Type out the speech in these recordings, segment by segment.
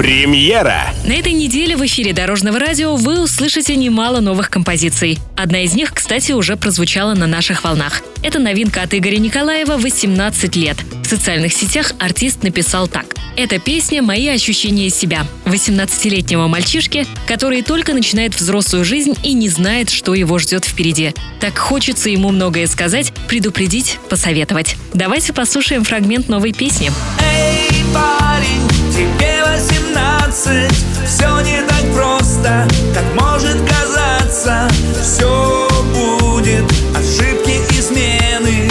Премьера! На этой неделе в эфире Дорожного радио вы услышите немало новых композиций. Одна из них, кстати, уже прозвучала на наших волнах. Это новинка от Игоря Николаева «18 лет». В социальных сетях артист написал так. Эта песня – мои ощущения себя. 18-летнего мальчишки, который только начинает взрослую жизнь и не знает, что его ждет впереди. Так хочется ему многое сказать, предупредить, посоветовать. Давайте послушаем фрагмент новой песни. Эй, парень, тебе 18 Все не так просто, как может казаться. Все будет ошибки и смены.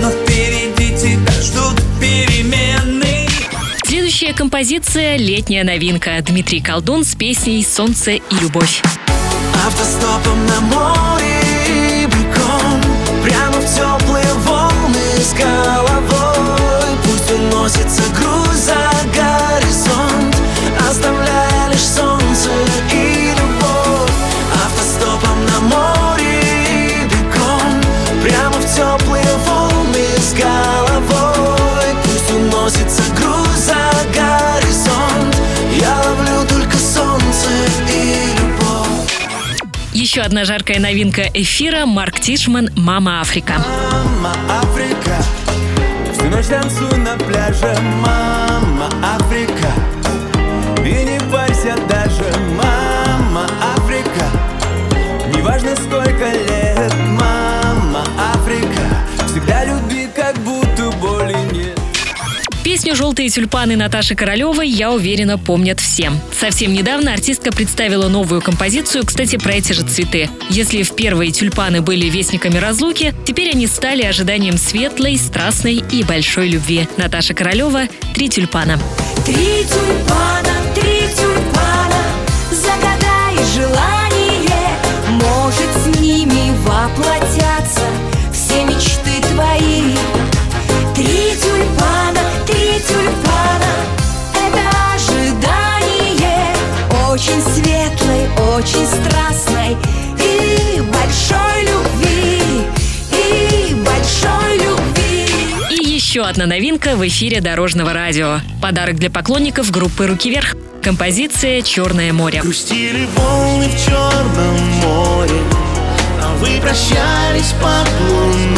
Но впереди тебя ждут перемены. Следующая композиция – летняя новинка. Дмитрий Колдун с песней «Солнце и любовь». Автостопом на море бегом Прямо в теплые волны с Еще одна жаркая новинка эфира – Марк Тишман «Мама Африка». Мама Африка Всю ночь танцуй на пляже. Мама Африка И не парься даже. Мама Африка Неважно сколько лет. Мама Африка Всегда люби, как будто Песню «Желтые тюльпаны» Наташи Королевой, я уверена, помнят все. Совсем недавно артистка представила новую композицию, кстати, про эти же цветы. Если в первые тюльпаны были вестниками разлуки, теперь они стали ожиданием светлой, страстной и большой любви. Наташа Королева «Три тюльпана». Три тюльпана, очень светлой, очень страстной и большой любви, и большой любви. И еще одна новинка в эфире Дорожного радио. Подарок для поклонников группы «Руки вверх». Композиция «Черное море». Грустили волны в черном море А вы прощались под луною